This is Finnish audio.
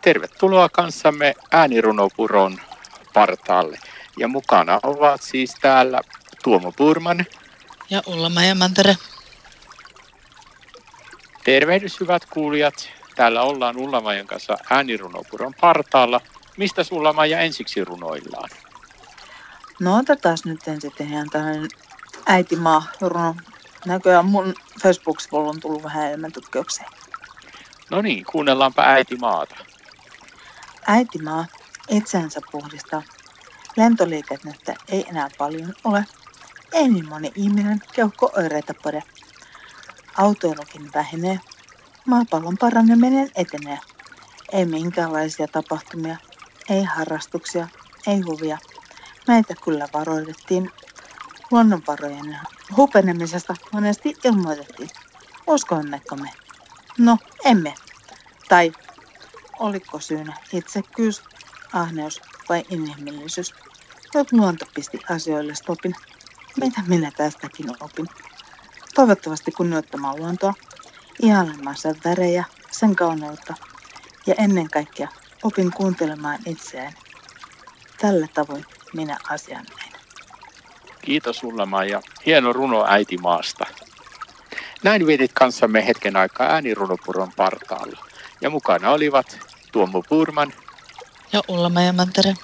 Tervetuloa kanssamme äänirunopuron partaalle. Ja mukana ovat siis täällä Tuomo Purman. Ja ulla ja Mantere. Tervehdys hyvät kuulijat. Täällä ollaan Ullamajan kanssa äänirunopuron partaalla. Mistä Ullamaja ensiksi runoillaan? No otetaan nyt ensin ihan tällainen äitimaa runo. Näköjään mun Facebook-sivulla on tullut vähän enemmän tutkimukseen. No niin, kuunnellaanpa äitimaata. Äitimaa itseänsä puhdistaa. Lentoliikennettä ei enää paljon ole. Ei niin moni ihminen keuhko oireita pode. Autoilukin vähenee. Maapallon paraneminen etenee. Ei minkäänlaisia tapahtumia, ei harrastuksia, ei huvia. Meitä kyllä varoitettiin. Luonnonvarojen hupenemisesta monesti ilmoitettiin. Uskoimmeko me? No, emme. Tai oliko syynä itsekkyys, ahneus vai inhimillisyys? Nyt luonto pisti asioille stopin. Mitä minä tästäkin opin? Toivottavasti kunnioittamaan luontoa, ihailemaan sen värejä, sen kauneutta ja ennen kaikkea opin kuuntelemaan itseään. Tällä tavoin minä asian näin. Kiitos Ulla ja hieno runo äiti maasta. Näin vietit kanssamme hetken aikaa äänirunopuron partaalla. Ja mukana olivat Tuomo Purman ja Ulla Mantere.